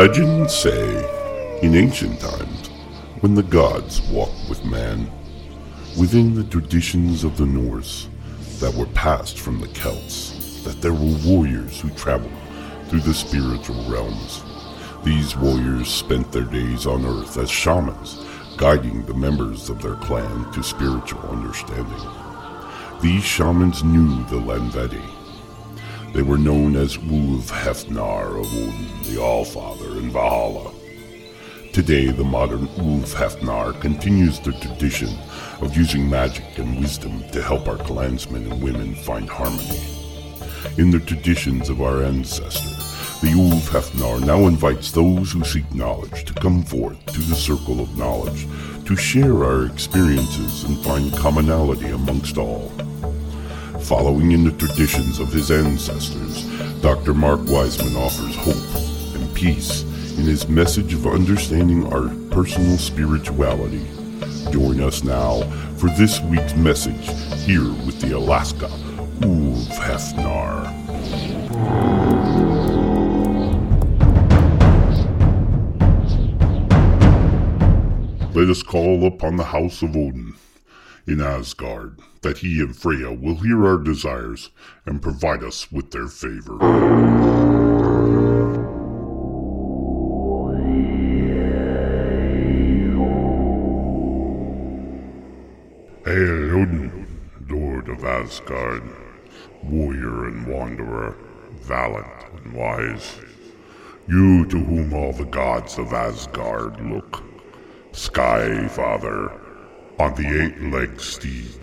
Legends say, in ancient times, when the gods walked with man, within the traditions of the Norse that were passed from the Celts, that there were warriors who traveled through the spiritual realms. These warriors spent their days on earth as shamans, guiding the members of their clan to spiritual understanding. These shamans knew the Landvedi. They were known as Ulfhednar of Odin, the Allfather in Valhalla. Today, the modern Ulfhednar continues the tradition of using magic and wisdom to help our clansmen and women find harmony. In the traditions of our ancestors, the Ulfhednar now invites those who seek knowledge to come forth to the circle of knowledge to share our experiences and find commonality amongst all. Following in the traditions of his ancestors, Dr. Mark Wiseman offers hope and peace in his message of understanding our personal spirituality. Join us now for this week's message here with the Alaska Ulf Hefnar. Let us call upon the house of Odin in Asgard, that he and Freya will hear our desires and provide us with their favor. Hail Odin, Lord of Asgard, warrior and wanderer, valiant and wise. You to whom all the gods of Asgard look, Sky Father, on the eight-legged steed.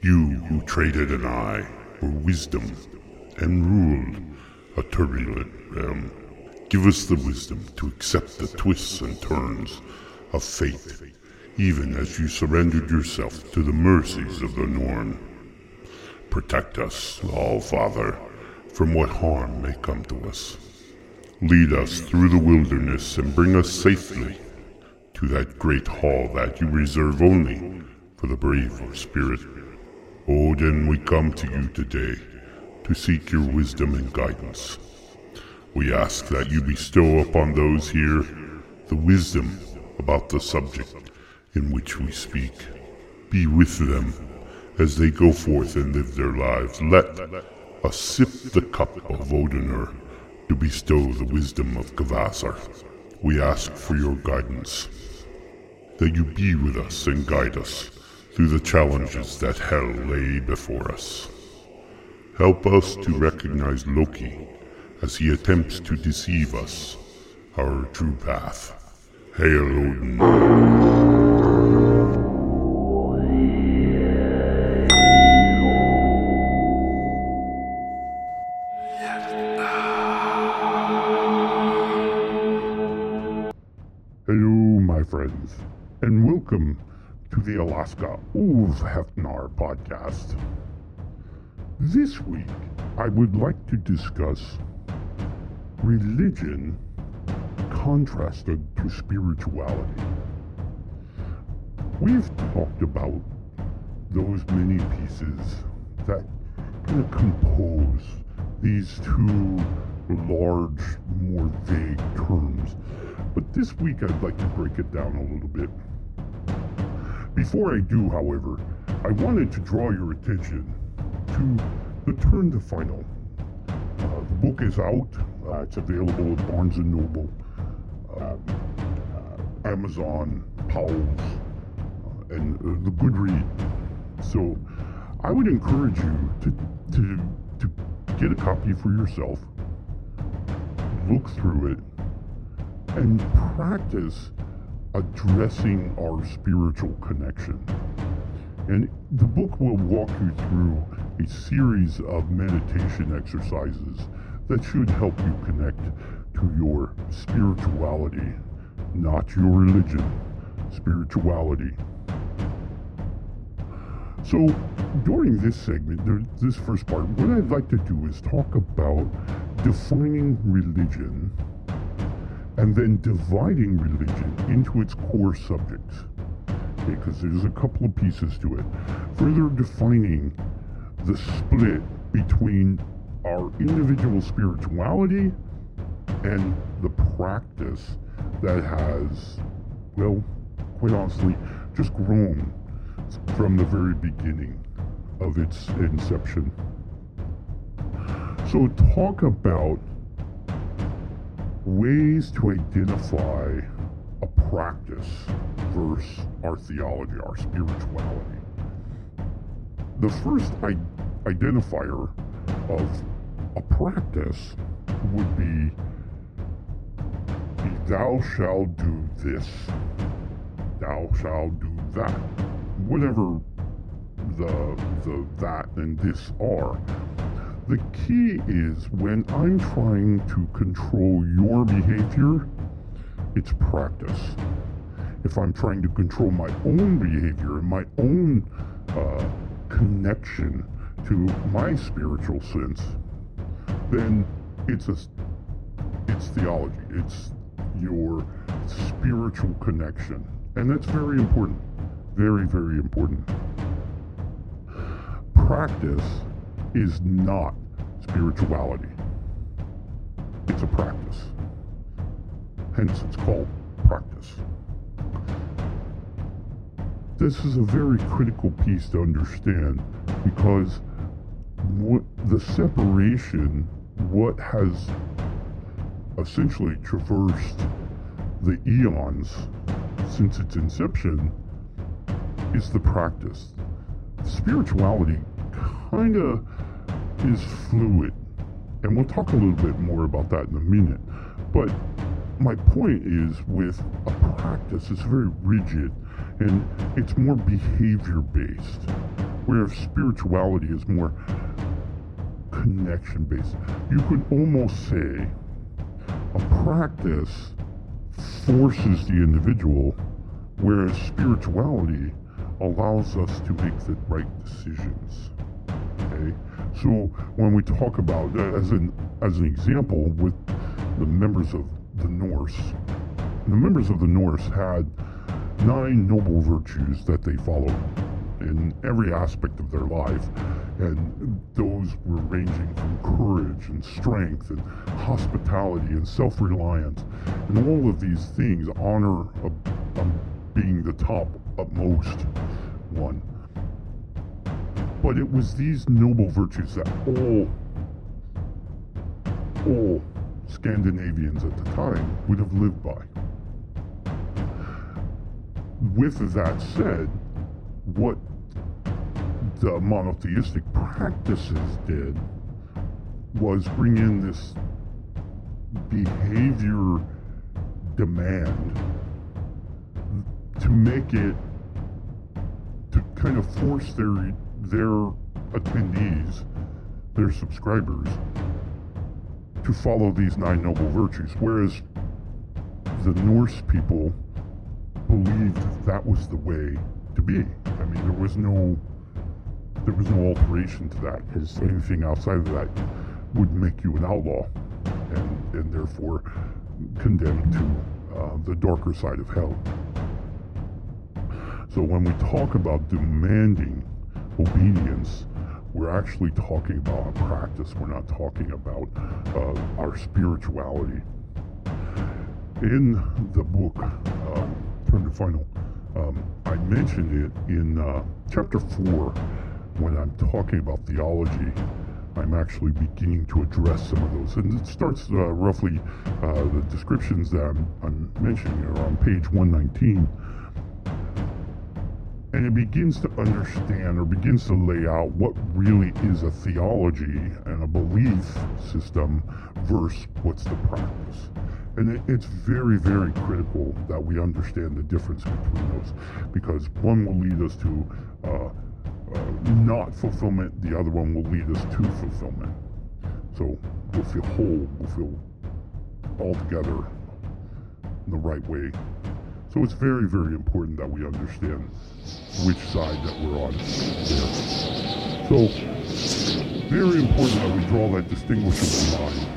You who traded an eye for wisdom and ruled a turbulent realm. Give us the wisdom to accept the twists and turns of fate, even as you surrendered yourself to the mercies of the Norn. Protect us, All Father, from what harm may come to us. Lead us through the wilderness and bring us safely to that great hall that you reserve only for the brave of spirit. Odin, we come to you today to seek your wisdom and guidance. We ask that you bestow upon those here the wisdom about the subject in which we speak. Be with them as they go forth and live their lives. Let us sip the cup of Odrerir to bestow the wisdom of Kvasir. We ask for your guidance, that you be with us and guide us through the challenges that hell lay before us. Help us to recognize Loki as he attempts to deceive us, our true path. Hail Odin. Ulfhednar podcast. This week, I would like to discuss religion contrasted to spirituality. We've talked about those many pieces that kind of compose these two large, more vague terms. But this week I'd like to break it down a little bit Before I do, however, I wanted to draw your attention to the Turn to Final. Uh, the book is out. Uh, it's available at Barnes & Noble, uh, uh, Amazon, Powell's, uh, and the Good Read. So I would encourage you to, to, to get a copy for yourself, look through it, and practice addressing our spiritual connection. And the book will walk you through a series of meditation exercises that should help you connect to your spirituality, not your religion, spirituality. So, during this segment, this first part, what I'd like to do is talk about defining religion and then dividing religion into its core subjects. Because there's a couple of pieces to it. Further defining the split between our individual spirituality and the practice that has, well, quite honestly, just grown from the very beginning of its inception. So, talk about ways to identify a practice versus our theology, our spirituality. The first I- identifier of a practice would be thou shalt do this, thou shalt do that. Whatever the, the that and this are. The key is when I'm trying to control your behavior, it's practice. If I'm trying to control my own behavior and my own uh, connection to my spiritual sense, then it's a it's theology. It's your spiritual connection, and that's very important. Very, very important. Practice is not spirituality. It's a practice. Hence, it's called practice. This is a very critical piece to understand because what the separation, what has essentially traversed the eons since its inception, is the practice. Spirituality kind of is fluid. And we'll talk a little bit more about that in a minute. But my point is with a practice, it's very rigid and it's more behavior based, where spirituality is more connection based. You could almost say a practice forces the individual, whereas spirituality allows us to make the right decisions. Okay? So when we talk about, uh, as an as an example, with the members of the Norse, the members of the Norse had nine noble virtues that they followed in every aspect of their life, and those were ranging from courage and strength and hospitality and self-reliance, and all of these things honor a being the top upmost one. But it was these noble virtues that all, all Scandinavians at the time would have lived by. With that said, what the monotheistic practices did was bring in this behavior demand to make it to kind of force their their attendees, their subscribers, to follow these nine noble virtues. Whereas the Norse people believed that was the way to be. I mean, there was no there was no alteration to that because anything outside of that would make you an outlaw and, and therefore condemned to uh, the darker side of hell. So when we talk about demanding obedience, we're actually talking about a practice. We're not talking about uh, our spirituality. In the book, uh, Turn to Final, Um, I mentioned it in uh, chapter 4 when I'm talking about theology. I'm actually beginning to address some of those. And it starts uh, roughly, uh, the descriptions that I'm, I'm mentioning are on page 119 and it begins to understand or begins to lay out what really is a theology and a belief system versus what's the practice. And it, it's very, very critical that we understand the difference between those because one will lead us to uh, uh, not fulfillment, the other one will lead us to fulfillment. So we'll feel whole, we'll feel all together in the right way. So it's very, very important that we understand which side that we're on there. So, very important that we draw that distinguishable line.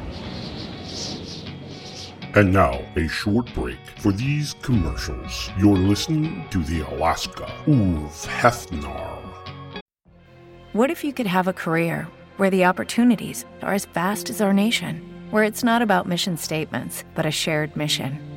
And now, a short break for these commercials. You're listening to the Alaska Ulfhednar. What if you could have a career where the opportunities are as vast as our nation, where it's not about mission statements, but a shared mission?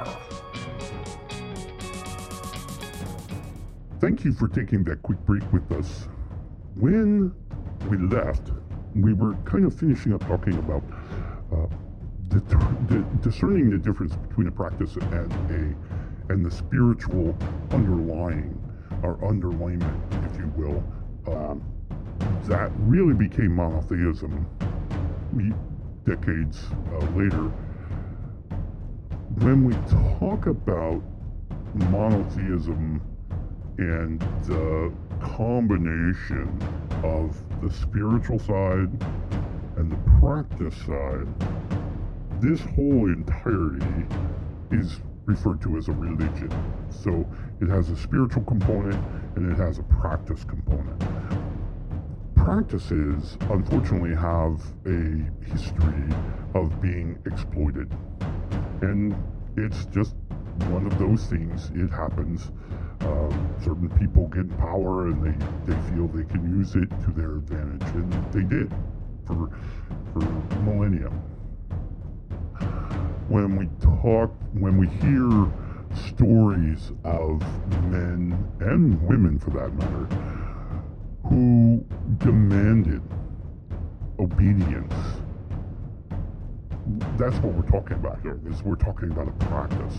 Thank you for taking that quick break with us. When we left, we were kind of finishing up talking about uh, discerning the difference between a practice and a and the spiritual underlying or underlayment, if you will, um, that really became monotheism decades uh, later. When we talk about monotheism and the combination of the spiritual side and the practice side, this whole entirety is referred to as a religion. So it has a spiritual component and it has a practice component. Practices, unfortunately, have a history of being exploited. And it's just one of those things. It happens um, certain people get power and they, they feel they can use it to their advantage, and they did for, for millennia. When we talk, when we hear stories of men and women for that matter who demanded obedience that's what we're talking about here is we're talking about a practice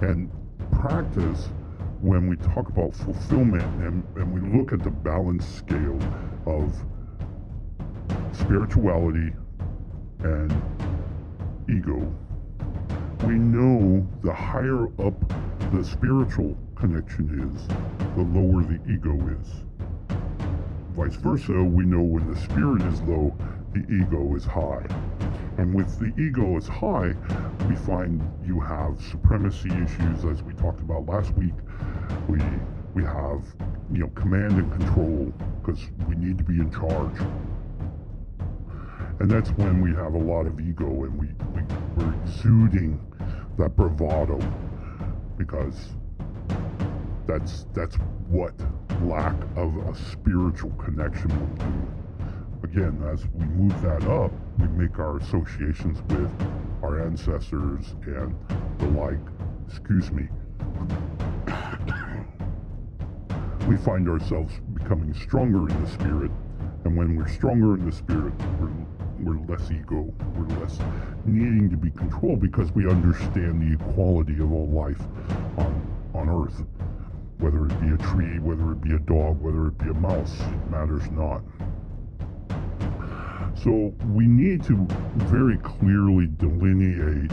and practice when we talk about fulfillment and, and we look at the balance scale of spirituality and ego, we know the higher up the spiritual connection is, the lower the ego is. Vice versa, we know when the spirit is low, the ego is high. And with the ego as high, we find you have supremacy issues, as we talked about last week. We we have you know command and control because we need to be in charge. And that's when we have a lot of ego and we, we we're exuding that bravado because that's that's what lack of a spiritual connection will do again, as we move that up, we make our associations with our ancestors and the like. Excuse me. we find ourselves becoming stronger in the spirit, and when we're stronger in the spirit, we're we're less ego, we're less needing to be controlled because we understand the equality of all life on on Earth. Whether it be a tree, whether it be a dog, whether it be a mouse, it matters not. So we need to very clearly delineate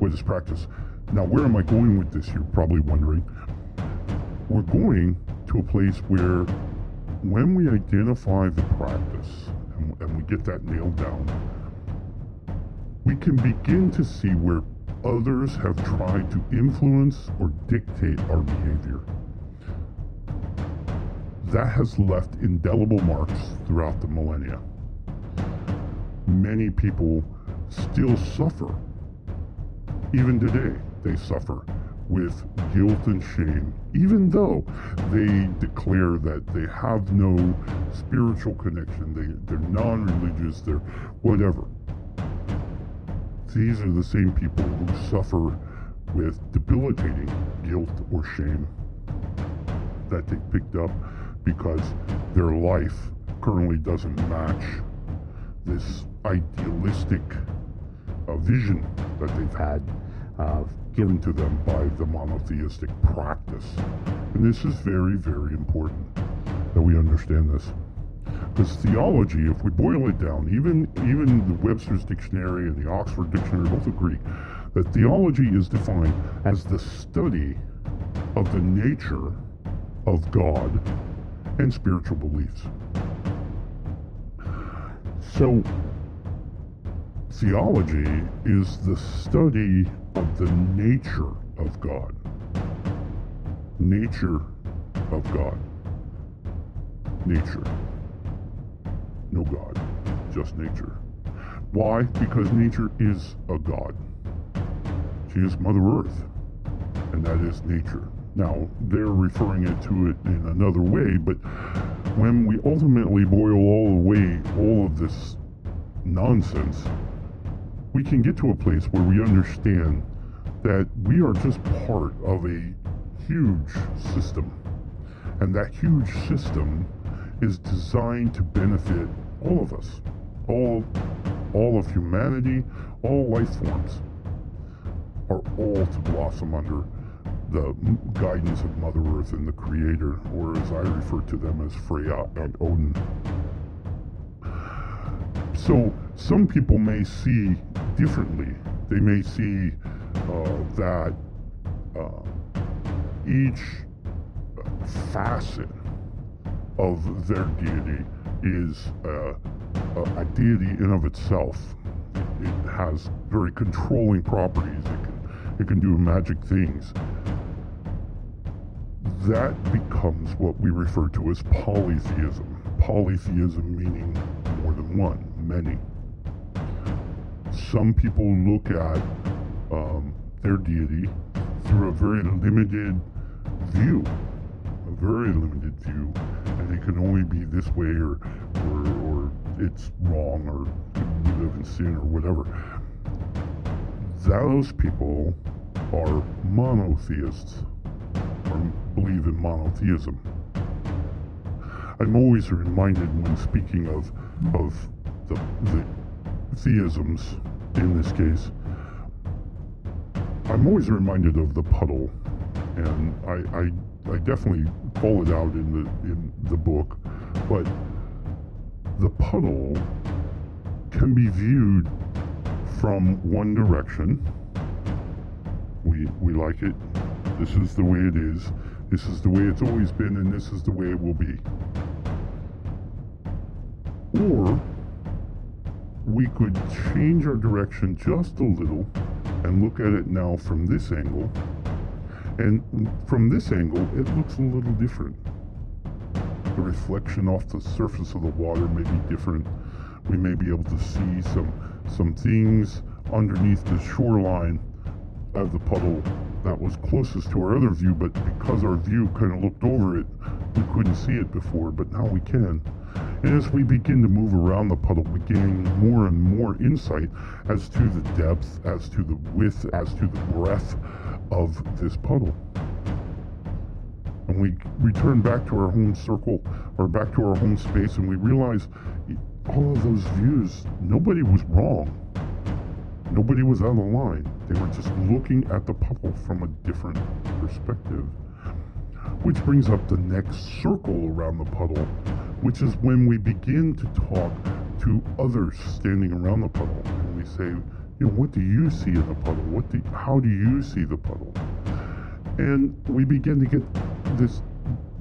what is practice. Now, where am I going with this? You're probably wondering. We're going to a place where when we identify the practice and, and we get that nailed down, we can begin to see where others have tried to influence or dictate our behavior. that has left indelible marks throughout the millennia. Many people still suffer. Even today, they suffer with guilt and shame, even though they declare that they have no spiritual connection, they, they're non religious, they're whatever. These are the same people who suffer with debilitating guilt or shame that they picked up because their life currently doesn't match this idealistic uh, vision that they've had uh, given to them by the monotheistic practice. And this is very, very important that we understand this. Because theology, if we boil it down, even even the Webster's dictionary and the Oxford dictionary both agree that theology is defined as the study of the nature of God and spiritual beliefs. So, theology is the study of the nature of God. Nature of God. Nature. No God, just nature. Why? Because nature is a God. She is Mother Earth, and that is nature. Now, they're referring it to it in another way, but when we ultimately boil all away all of this nonsense, we can get to a place where we understand that we are just part of a huge system. And that huge system is designed to benefit all of us, all, all of humanity, all life forms are all to blossom under the guidance of Mother Earth and the Creator, or as I refer to them as Freya and Odin. So some people may see differently. They may see uh, that uh, each facet of their deity is uh, a, a, deity in of itself. It has very controlling properties. It can, it can do magic things. That becomes what we refer to as polytheism. Polytheism meaning more than one, many. Some people look at um, their deity through a very limited view, a very limited view, and it can only be this way or, or, or it's wrong or we live in sin or whatever. Those people are monotheists or believe in monotheism. I'm always reminded when speaking of of the, the theisms in this case. I'm always reminded of the puddle, and I, I, I definitely pull it out in the in the book, but the puddle can be viewed from one direction. We we like it. This is the way it is. This is the way it's always been, and this is the way it will be. Or we could change our direction just a little and look at it now from this angle. And from this angle, it looks a little different. The reflection off the surface of the water may be different. We may be able to see some some things underneath the shoreline of the puddle that was closest to our other view, but because our view kind of looked over it, we couldn't see it before, but now we can. As we begin to move around the puddle, we gain more and more insight as to the depth, as to the width, as to the breadth of this puddle. And we return back to our home circle or back to our home space and we realize all of those views, nobody was wrong. Nobody was out of line. They were just looking at the puddle from a different perspective. Which brings up the next circle around the puddle, which is when we begin to talk to others standing around the puddle. And we say, you know, what do you see in the puddle? What do, how do you see the puddle? And we begin to get this,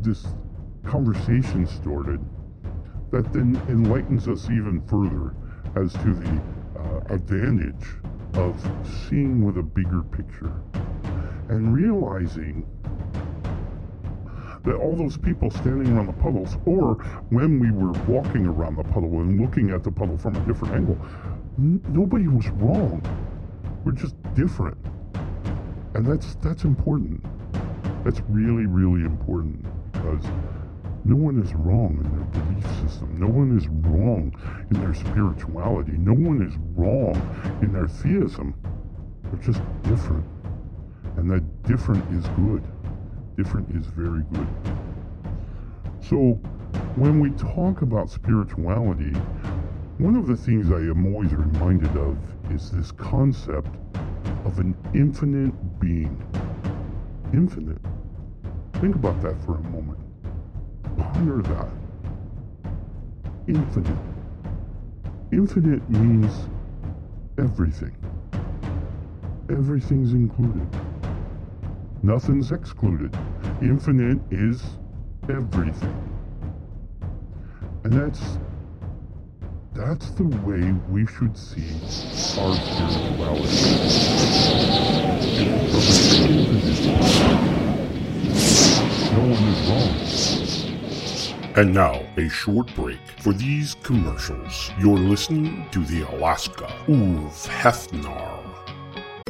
this conversation started that then enlightens us even further as to the uh, advantage of seeing with a bigger picture and realizing that all those people standing around the puddles, or when we were walking around the puddle and looking at the puddle from a different angle, n- nobody was wrong. We're just different. And that's that's important. That's really, really important because no one is wrong in their belief system. No one is wrong in their spirituality. No one is wrong in their theism. They're just different. And that different is good. Different is very good. So, when we talk about spirituality, one of the things I am always reminded of is this concept of an infinite being. Infinite. Think about that for a moment. Ponder that. Infinite. Infinite means everything. Everything's included. Nothing's excluded. Infinite is everything. And that's that's the way we should see our spirituality. No one is wrong. And now, a short break for these commercials. You're listening to the Alaska Ulfhednar.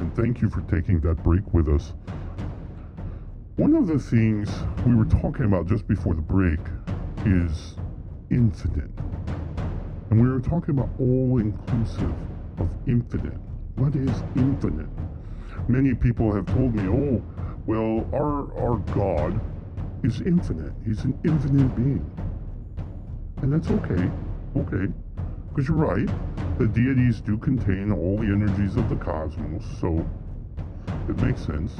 and thank you for taking that break with us. One of the things we were talking about just before the break is infinite. And we were talking about all inclusive of infinite. What is infinite? Many people have told me, oh, well, our, our God is infinite. He's an infinite being. And that's okay. Okay. Because you're right. The deities do contain all the energies of the cosmos, so it makes sense.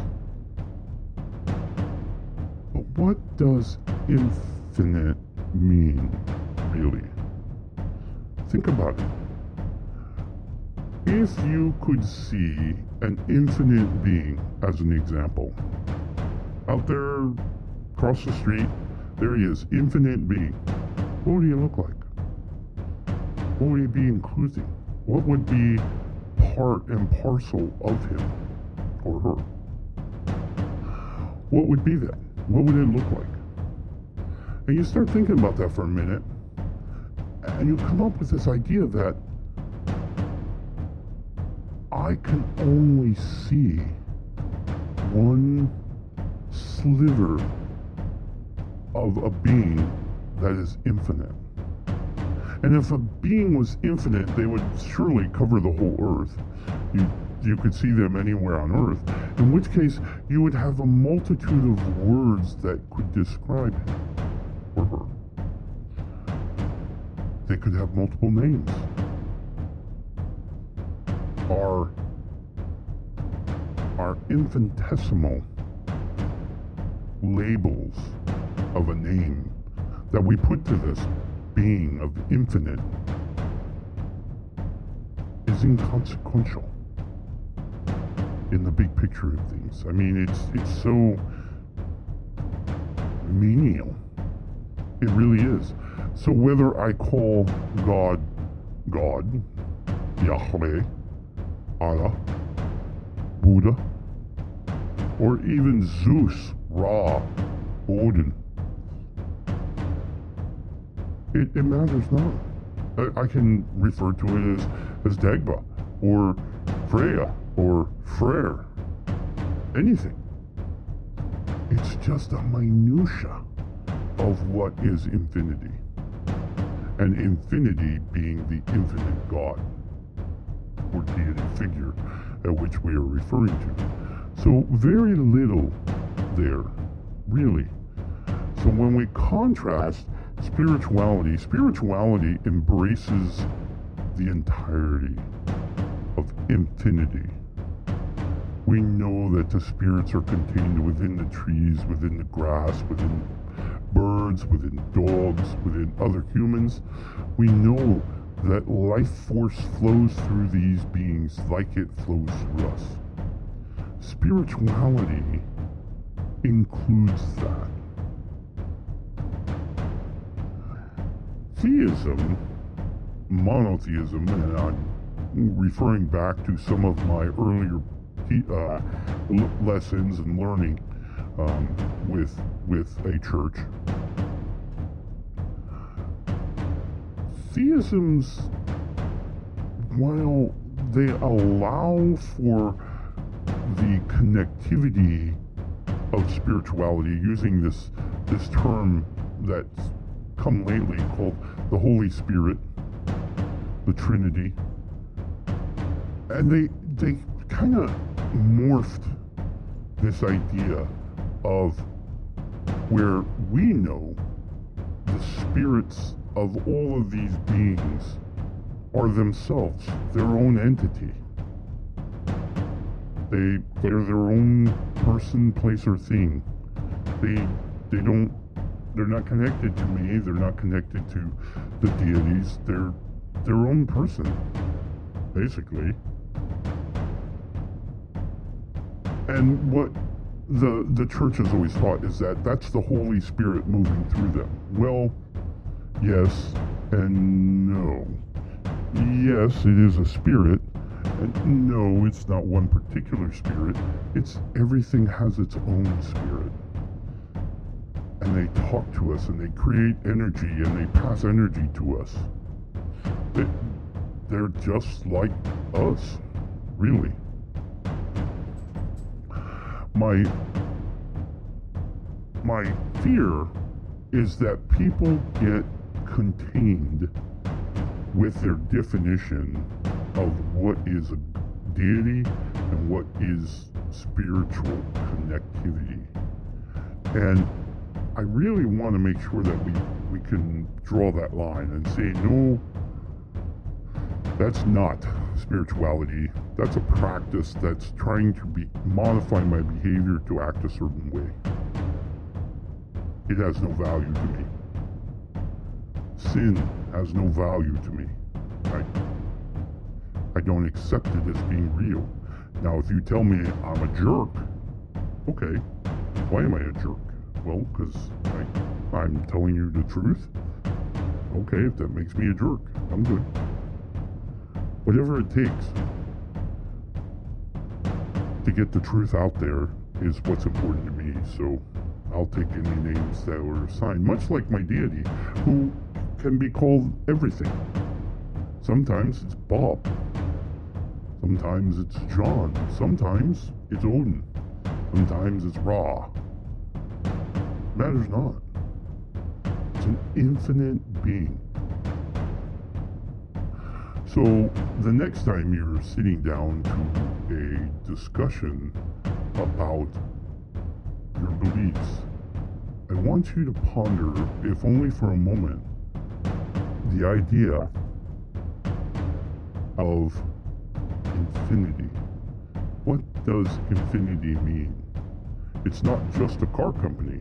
But what does infinite mean, really? Think about it. If you could see an infinite being, as an example, out there across the street, there he is, infinite being. What would he look like? What would he be including? What would be part and parcel of him or her? What would be that? What would it look like? And you start thinking about that for a minute, and you come up with this idea that I can only see one sliver of a being that is infinite. And if a being was infinite, they would surely cover the whole earth. You, you could see them anywhere on earth, in which case you would have a multitude of words that could describe him or her. They could have multiple names. Are are infinitesimal labels of a name that we put to this being of infinite is inconsequential in the big picture of things. I mean, it's it's so menial. It really is. So whether I call God God, Yahweh, Allah, Buddha, or even Zeus, Ra, Odin, it, it matters not. I, I can refer to it as, as Dagda, or Freya, or Freyr. Anything. It's just a minutia of what is infinity. And infinity being the infinite God, or deity figure at which we are referring to. So very little there, really. So when we contrast spirituality, spirituality embraces the entirety of infinity. We know that the spirits are contained within the trees, within the grass, within birds, within dogs, within other humans. We know that life force flows through these beings like it flows through us. Spirituality includes that. Theism, monotheism, and I'm referring back to some of my earlier uh, lessons and learning um, with with a church. Theisms, while they allow for the connectivity of spirituality, using this this term that's come lately called the Holy Spirit, the Trinity, and they they kind of morphed this idea of where we know the spirits of all of these beings are themselves their own entity. They they're their own person, place, or thing. They they don't they're not connected to me. They're not connected to the deities. They're their own person, basically. And what the the church has always taught is that that's the Holy Spirit moving through them. Well, yes and no. Yes, it is a spirit, and no, it's not one particular spirit. It's everything has its own spirit. And they talk to us and they create energy and they pass energy to us. They, they're just like us, really my my fear is that people get contained with their definition of what is a deity and what is spiritual connectivity. And I really want to make sure that we, we can draw that line and say, no, that's not spirituality. That's a practice that's trying to be modify my behavior to act a certain way. It has no value to me. Sin has no value to me. I, I don't accept it as being real. Now, if you tell me I'm a jerk, okay, why am I a jerk? Well, because I'm telling you the truth. Okay, if that makes me a jerk, I'm good whatever it takes to get the truth out there is what's important to me. So I'll take any names that were assigned, much like my deity, who can be called everything. Sometimes it's Bob. Sometimes it's John. Sometimes it's Odin. Sometimes it's Ra. Matters not. It's an infinite being. So the next time you're sitting down to a discussion about your beliefs, I want you to ponder, if only for a moment, the idea of infinity. What does infinity mean? It's not just a car company.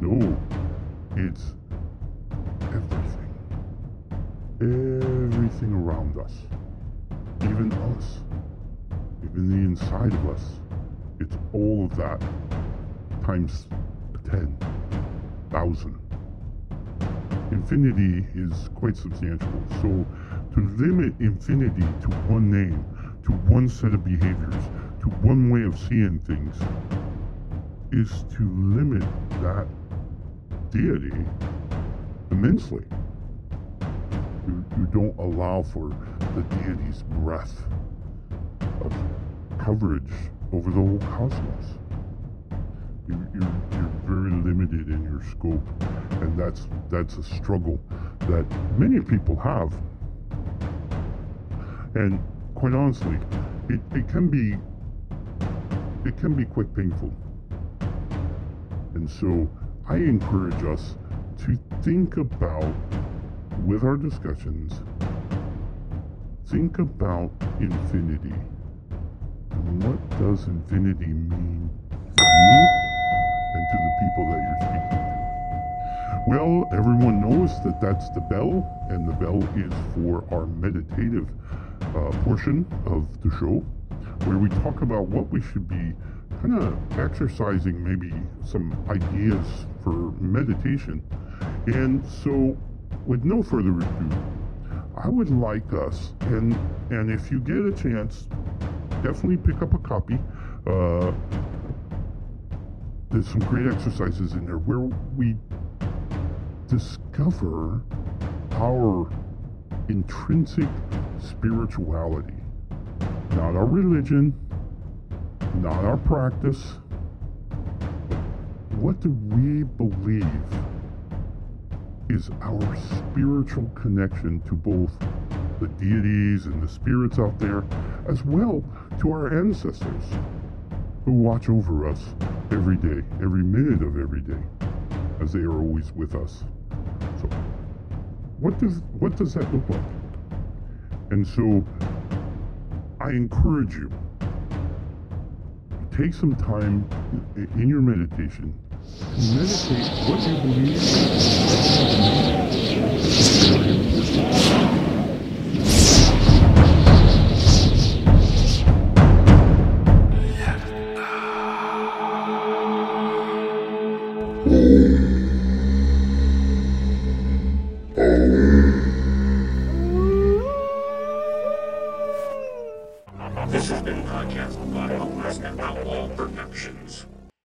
No, it's everything everything around us, even us, even the inside of us. It's all of that times 10,000. Infinity is quite substantial. So to limit infinity to one name, to one set of behaviors, to one way of seeing things, is to limit that deity immensely you, you don't allow for the deity's breath of coverage over the whole cosmos. You, you're, you're very limited in your scope, and that's that's a struggle that many people have. And quite honestly, it, it can be it can be quite painful. And so I encourage us to think about, with our discussions, think about infinity. And what does infinity mean to you and to the people that you're speaking to? Well, everyone knows that that's the bell, and the bell is for our meditative uh, portion of the show, where we talk about what we should be kind of exercising, maybe some ideas for meditation. And so, with no further ado, I would like us, and and if you get a chance, definitely pick up a copy. Uh, there's some great exercises in there where we discover our intrinsic spirituality. Not our religion, not our practice. What do we believe is our spiritual connection to both the deities and the spirits out there, as well to our ancestors who watch over us every day, every minute of every day, as they are always with us. So, what does what does that look like? And so, I encourage you take some time in your meditation meditate what you believe.